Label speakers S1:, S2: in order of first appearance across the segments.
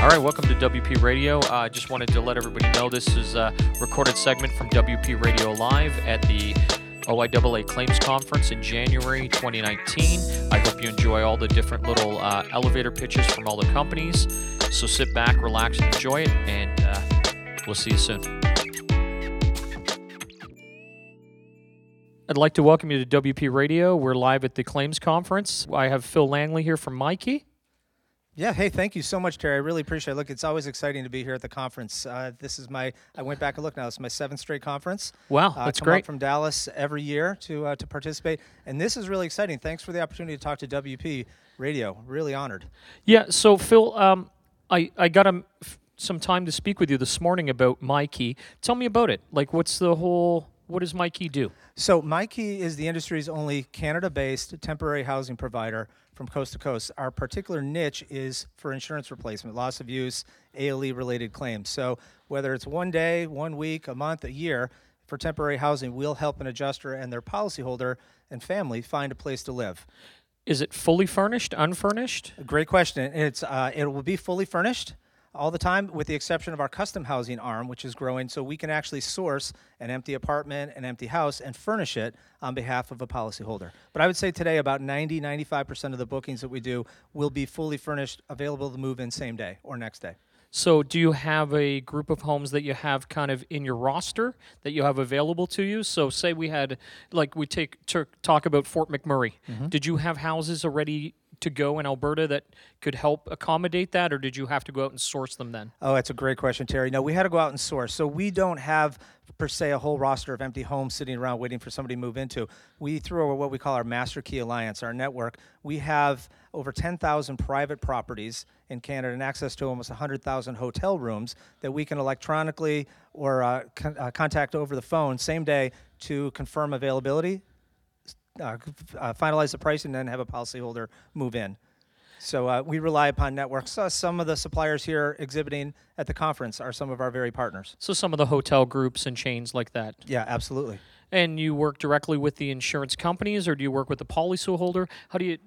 S1: All right, welcome to WP Radio. I uh, just wanted to let everybody know this is a recorded segment from WP Radio Live at the OIAA Claims Conference in January 2019. I hope you enjoy all the different little uh, elevator pitches from all the companies. So sit back, relax, and enjoy it, and uh, we'll see you soon. I'd like to welcome you to WP Radio. We're live at the Claims Conference. I have Phil Langley here from MyKey.
S2: Yeah, hey, thank you so much, Terry. I really appreciate it. Look, it's always exciting to be here at the conference. Uh, this is my, I went back and looked now, it's my seventh straight conference.
S1: Wow,
S2: uh,
S1: that's
S2: come
S1: great.
S2: from Dallas every year to, uh, to participate. And this is really exciting. Thanks for the opportunity to talk to WP Radio. Really honored.
S1: Yeah, so Phil, um, I, I got a, some time to speak with you this morning about MyKey. Tell me about it. Like, what's the whole, what does MyKey do?
S2: So, MyKey is the industry's only Canada based temporary housing provider from coast to coast. Our particular niche is for insurance replacement, loss of use, ALE related claims. So whether it's one day, one week, a month, a year, for temporary housing, we'll help an adjuster and their policyholder and family find a place to live.
S1: Is it fully furnished, unfurnished?
S2: Great question. It's uh, it will be fully furnished all the time, with the exception of our custom housing arm, which is growing. So we can actually source an empty apartment, an empty house, and furnish it on behalf of a policyholder. But I would say today about 90, 95% of the bookings that we do will be fully furnished, available to move in same day or next day.
S1: So, do you have a group of homes that you have kind of in your roster that you have available to you? So, say we had, like, we take talk about Fort McMurray. Mm-hmm. Did you have houses already to go in Alberta that could help accommodate that, or did you have to go out and source them then?
S2: Oh, that's a great question, Terry. No, we had to go out and source. So we don't have per se a whole roster of empty homes sitting around waiting for somebody to move into. We through what we call our Master Key Alliance, our network. We have over 10,000 private properties in Canada and access to almost 100,000 hotel rooms that we can electronically or uh, con- uh, contact over the phone same day to confirm availability uh, uh, finalize the price and then have a policyholder move in. So uh, we rely upon networks. Uh, some of the suppliers here exhibiting at the conference are some of our very partners.
S1: So some of the hotel groups and chains like that.
S2: Yeah, absolutely.
S1: And you work directly with the insurance companies, or do you work with the policyholder? How do you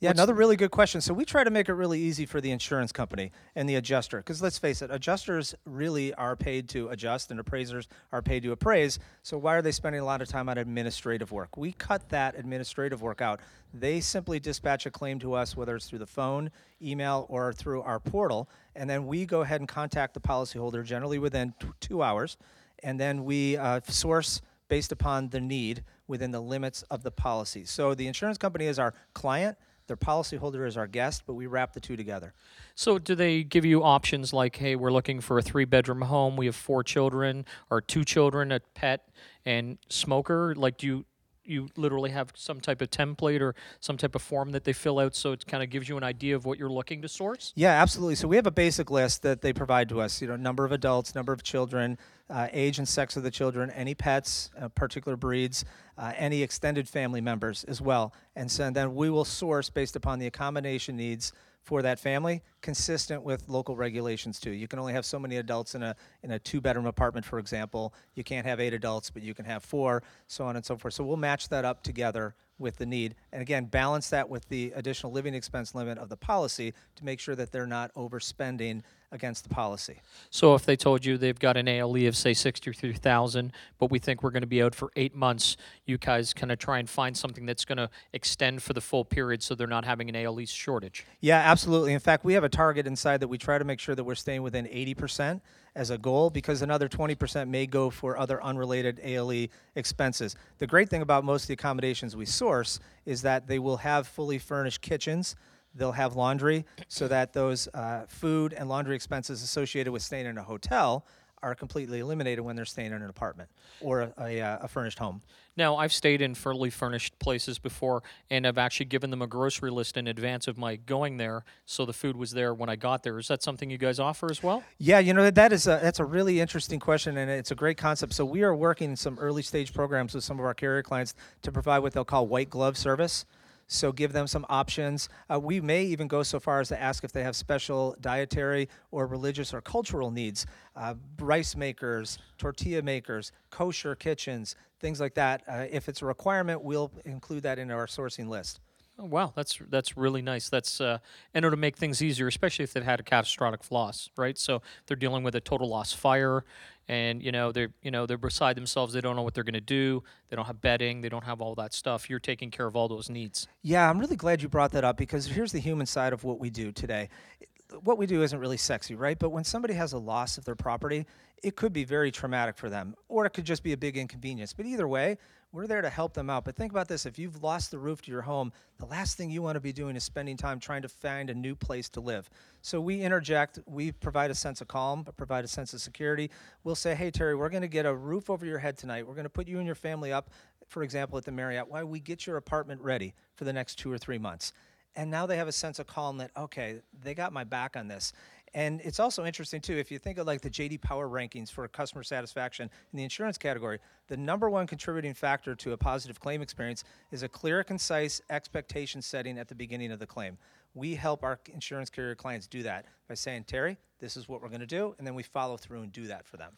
S2: yeah, What's another really good question. So we try to make it really easy for the insurance company and the adjuster, because let's face it, adjusters really are paid to adjust, and appraisers are paid to appraise. So why are they spending a lot of time on administrative work? We cut that administrative work out. They simply dispatch a claim to us, whether it's through the phone, email, or through our portal, and then we go ahead and contact the policyholder, generally within t- two hours, and then we uh, source based upon the need within the limits of the policy. So the insurance company is our client their policyholder is our guest, but we wrap the two together.
S1: So, do they give you options like, hey, we're looking for a three bedroom home, we have four children, or two children, a pet, and smoker? Like, do you you literally have some type of template or some type of form that they fill out so it kind of gives you an idea of what you're looking to source?
S2: Yeah absolutely. So we have a basic list that they provide to us you know number of adults number of children uh, age and sex of the children any pets uh, particular breeds uh, any extended family members as well. And so then we will source based upon the accommodation needs for that family, consistent with local regulations too. You can only have so many adults in a in a two bedroom apartment, for example. You can't have eight adults, but you can have four, so on and so forth. So we'll match that up together with the need, and again, balance that with the additional living expense limit of the policy to make sure that they're not overspending against the policy.
S1: So if they told you they've got an ALE of say sixty-three thousand, but we think we're going to be out for eight months, you guys kind of try and find something that's going to extend for the full period, so they're not having an ALE shortage.
S2: Yeah, absolutely. In fact, we have a target inside that we try to make sure that we're staying within eighty percent as a goal because another 20% may go for other unrelated ALE expenses. The great thing about most of the accommodations we source is that they will have fully furnished kitchens They'll have laundry so that those uh, food and laundry expenses associated with staying in a hotel are completely eliminated when they're staying in an apartment or a, a, uh, a, furnished home.
S1: Now, I've stayed in fully furnished places before, and I've actually given them a grocery list in advance of my going there, so the food was there when I got there. Is that something you guys offer as well?
S2: Yeah, you know that is a that's a really interesting question, and it's a great concept. So we are working in some early stage programs with some of our carrier clients to provide what they'll call white glove service. So give them some options. Uh, we may even go so far as to ask if they have special dietary or religious or cultural needs. Uh, rice makers, tortilla makers, kosher kitchens, things like that. Uh, if it's a requirement, we'll include that in our sourcing list.
S1: Oh, wow, that's that's really nice. That's uh, and it'll make things easier, especially if they've had a catastrophic loss, right? So they're dealing with a total loss fire, and you know they're you know they're beside themselves. They don't know what they're going to do. They don't have bedding. They don't have all that stuff. You're taking care of all those needs.
S2: Yeah, I'm really glad you brought that up because here's the human side of what we do today. What we do isn't really sexy, right? But when somebody has a loss of their property, it could be very traumatic for them, or it could just be a big inconvenience. But either way, we're there to help them out. But think about this if you've lost the roof to your home, the last thing you want to be doing is spending time trying to find a new place to live. So we interject, we provide a sense of calm, but provide a sense of security. We'll say, hey, Terry, we're going to get a roof over your head tonight. We're going to put you and your family up, for example, at the Marriott, while we get your apartment ready for the next two or three months. And now they have a sense of calm that, okay, they got my back on this. And it's also interesting too if you think of like the JD Power rankings for customer satisfaction in the insurance category, the number one contributing factor to a positive claim experience is a clear, concise expectation setting at the beginning of the claim. We help our insurance carrier clients do that by saying, "Terry, this is what we're going to do," and then we follow through and do that for them.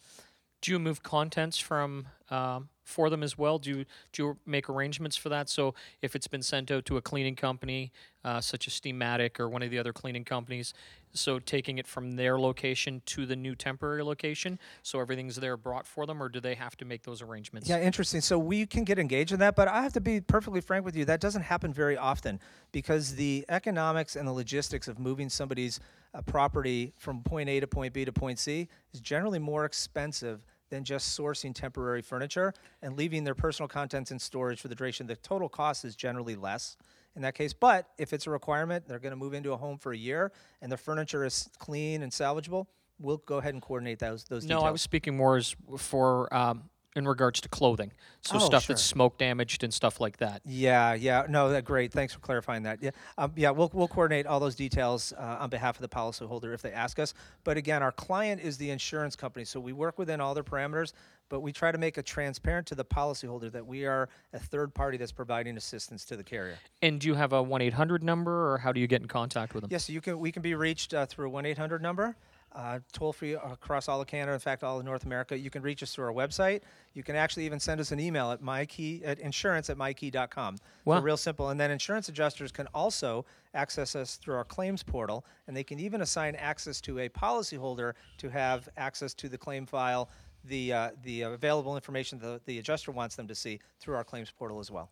S1: Do you move contents from um, for them as well? Do you do you make arrangements for that? So if it's been sent out to a cleaning company, uh, such as Steamatic or one of the other cleaning companies, so taking it from their location to the new temporary location, so everything's there brought for them, or do they have to make those arrangements?
S2: Yeah, interesting. So we can get engaged in that, but I have to be perfectly frank with you. That doesn't happen very often because the economics and the logistics of moving somebody's uh, property from point A to point B to point C is generally more expensive than just sourcing temporary furniture and leaving their personal contents in storage for the duration. The total cost is generally less in that case. But if it's a requirement, they're going to move into a home for a year and the furniture is clean and salvageable, we'll go ahead and coordinate those those
S1: No,
S2: details.
S1: I was speaking more as for um, in regards to clothing, so
S2: Oh,
S1: stuff
S2: sure.
S1: that's smoke damaged and stuff like that.
S2: Yeah, yeah, no, that great. Thanks for clarifying that. Yeah, um, yeah, we'll we'll coordinate all those details uh, on behalf of the policyholder if they ask us. But again, our client is the insurance company, so we work within all their parameters. But we try to make it transparent to the policyholder that we are a third party that's providing assistance to the carrier.
S1: And do you have a one eight hundred number, or how do you get in contact with them?
S2: Yes, you can. We can be reached uh, through a one eight hundred number, uh, toll free across all of Canada. In fact, all of North America. You can reach us through our website. You can actually even send us an email at mykey at insurance at mykey.com.
S1: Wow.
S2: So real simple. And then insurance adjusters can also access us through our claims portal, and they can even assign access to a policyholder to have access to the claim file, the uh, the available information that the adjuster wants them to see through our claims portal as well.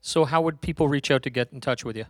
S1: So how would people reach out to get in touch with you?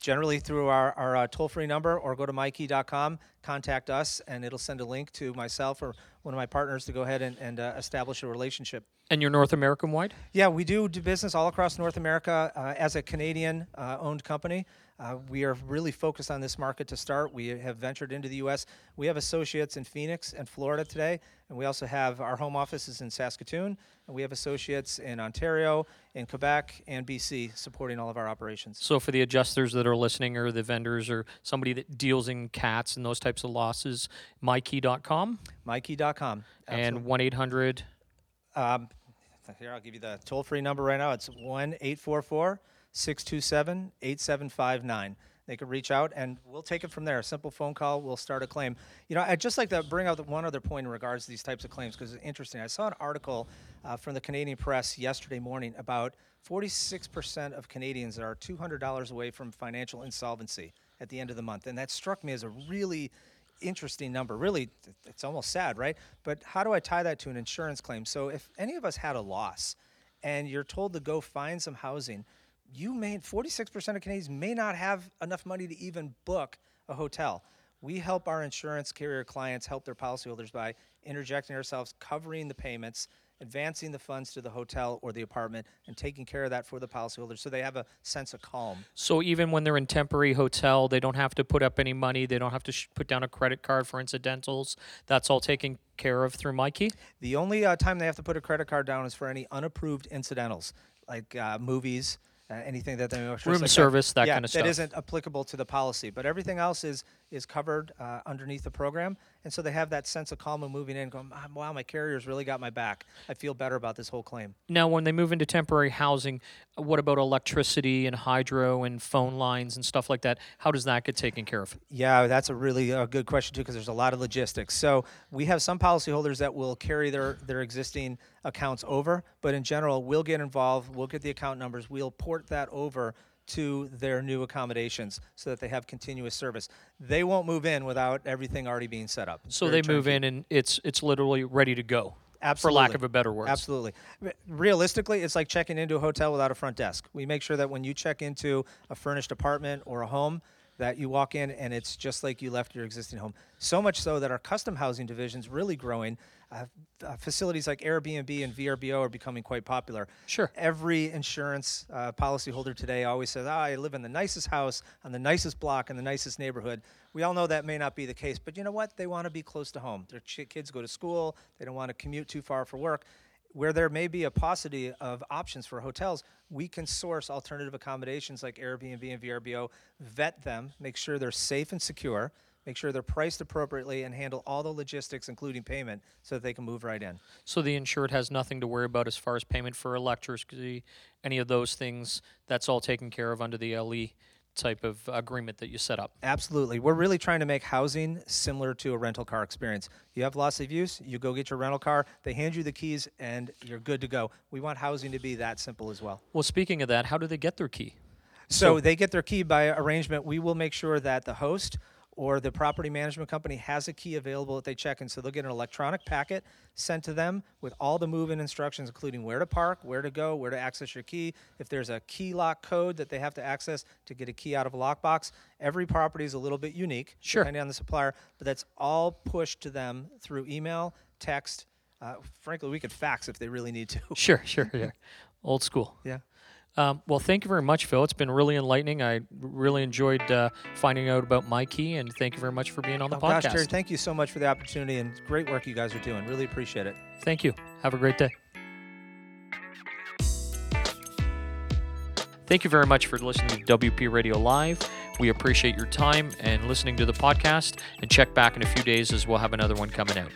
S2: generally through our, our uh, toll-free number or go to mykey.com contact us and it'll send a link to myself or one of my partners to go ahead and, and uh, establish a relationship
S1: And you're North American wide?
S2: yeah we do do business all across north america uh, as a canadian uh, owned company uh, we are really focused on this market to start. We have ventured into the us we have associates in phoenix and florida today and we also have our home offices in saskatoon and we have associates in ontario in quebec and bc supporting all of our operations.
S1: So for the adjusters that are listening, or the vendors, or somebody that deals in cats and those types of losses, mykey.com
S2: mykey.com
S1: and one eight hundred.
S2: Um, here, I'll give you the toll free number right now. It's 1 844 627 8759. They can reach out and we'll take it from there. A simple phone call, we'll start a claim. You know, I'd just like to bring out one other point in regards to these types of claims because it's interesting. I saw an article uh, from the Canadian press yesterday morning about 46% of Canadians are $200 away from financial insolvency at the end of the month. And that struck me as a really interesting number. Really, it's almost sad, right? But how do I tie that to an insurance claim? So if any of us had a loss and you're told to go find some housing, you may 46% of Canadians may not have enough money to even book a hotel. We help our insurance carrier clients help their policyholders by interjecting ourselves, covering the payments, advancing the funds to the hotel or the apartment, and taking care of that for the policyholders so they have a sense of calm.
S1: So even when they're in temporary hotel, they don't have to put up any money. They don't have to sh- put down a credit card for incidentals. That's all taken care of through MyKey.
S2: The only uh, time they have to put a credit card down is for any unapproved incidentals, like uh, movies, anything that they
S1: Room service, that
S2: yeah,
S1: kinda
S2: That
S1: stuff.
S2: that isn't applicable to the policy, but everything else is is covered uh, underneath the program, and so they have that sense of calm of moving in, going, "Ah, "Wow, my carrier's really got my back. I feel better about this whole claim."
S1: Now, when they move into temporary housing, what about electricity and hydro and phone lines and stuff like that? How does that get taken care of?
S2: Yeah, that's a really uh, good question too, because there's a lot of logistics. So we have some policyholders that will carry their their existing accounts over, but in general, we'll get involved. We'll get the account numbers. We'll port that over to their new accommodations so that they have continuous service. They won't move in without everything already being set up.
S1: So they move in and it's it's literally ready to go.
S2: Absolutely.
S1: For lack of a better word.
S2: Absolutely. Realistically, it's like checking into a hotel without a front desk. We make sure that when you check into a furnished apartment or a home, that you walk in and it's just like you left your existing home. So much so that our custom housing division is really growing. Uh, uh, facilities like Airbnb and VRBO are becoming quite popular.
S1: Sure.
S2: Every insurance uh, policyholder today always says, "Ah, I live in the nicest house on the nicest block in the nicest neighborhood." We all know that may not be the case, but you know what? They want to be close to home. Their ch- kids go to school. They don't want to commute too far for work. Where there may be a paucity of options for hotels, we can source alternative accommodations like Airbnb and VRBO, vet them, make sure they're safe and secure, make sure they're priced appropriately, and handle all the logistics, including payment, so that they can move right in.
S1: So the insured has nothing to worry about as far as payment for electricity, any of those things. That's all taken care of under the LE type of agreement that you set up.
S2: Absolutely. We're really trying to make housing similar to a rental car experience. You have loss of use, you go get your rental car, they hand you the keys, and you're good to go. We want housing to be that simple as well.
S1: Well, speaking of that, how do they get their key?
S2: So, they get their key by arrangement. We will make sure that the host or the property management company has a key available that they check in. So they'll get an electronic packet sent to them with all the move-in instructions, including where to park, where to go, where to access your key. If there's a key lock code that they have to access to get a key out of a lockbox, every property is a little bit unique,
S1: Sure.
S2: depending on the supplier. But that's all pushed to them through email, text. Uh, frankly, we could fax if they really need to.
S1: Sure, sure, yeah. Old school.
S2: yeah.
S1: Um, well, thank you very much, Phil. It's been really enlightening. I really enjoyed uh, finding out about MyKey, and thank you very much for being on the
S2: Oh,
S1: podcast.
S2: gosh, thank you so much for the opportunity and great work you guys are doing. Really appreciate it.
S1: Thank you. Have a great day. Thank you very much for listening to WP Radio Live. We appreciate your time and listening to the podcast. And check back in a few days as we'll have another one coming out.